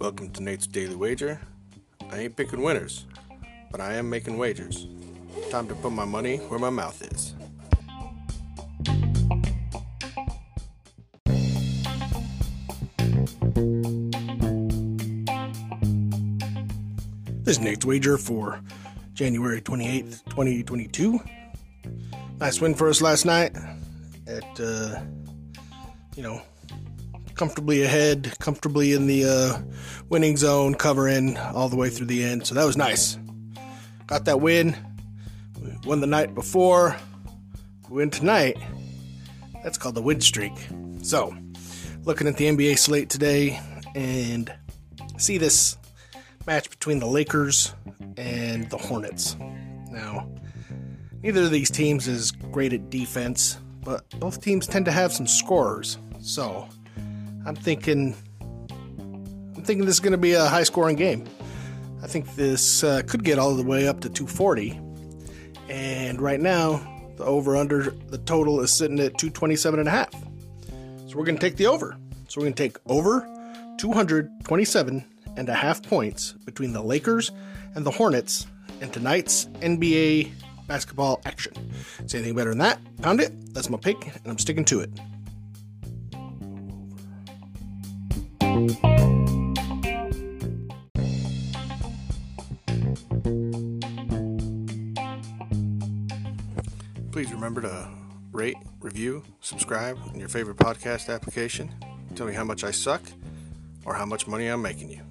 Welcome to Nate's Daily Wager. I ain't picking winners, but I am making wagers. Time to put my money where my mouth is. This is Nate's Wager for January 28th, 2022. Nice win for us last night at, uh, you know, comfortably ahead, comfortably in the uh, winning zone, covering all the way through the end. So that was nice. Got that win. We won the night before. We win tonight. That's called the win streak. So, looking at the NBA slate today and see this match between the Lakers and the Hornets. Now, neither of these teams is great at defense, but both teams tend to have some scorers. So, I'm thinking I'm thinking this is going to be a high scoring game. I think this uh, could get all the way up to 240. And right now, the over under the total is sitting at 227 and a half. So we're going to take the over. So we're going to take over 227 and a half points between the Lakers and the Hornets in tonight's NBA basketball action. Say anything better than that? Pound it. That's my pick, and I'm sticking to it. Please remember to rate, review, subscribe in your favorite podcast application. Tell me how much I suck or how much money I'm making you.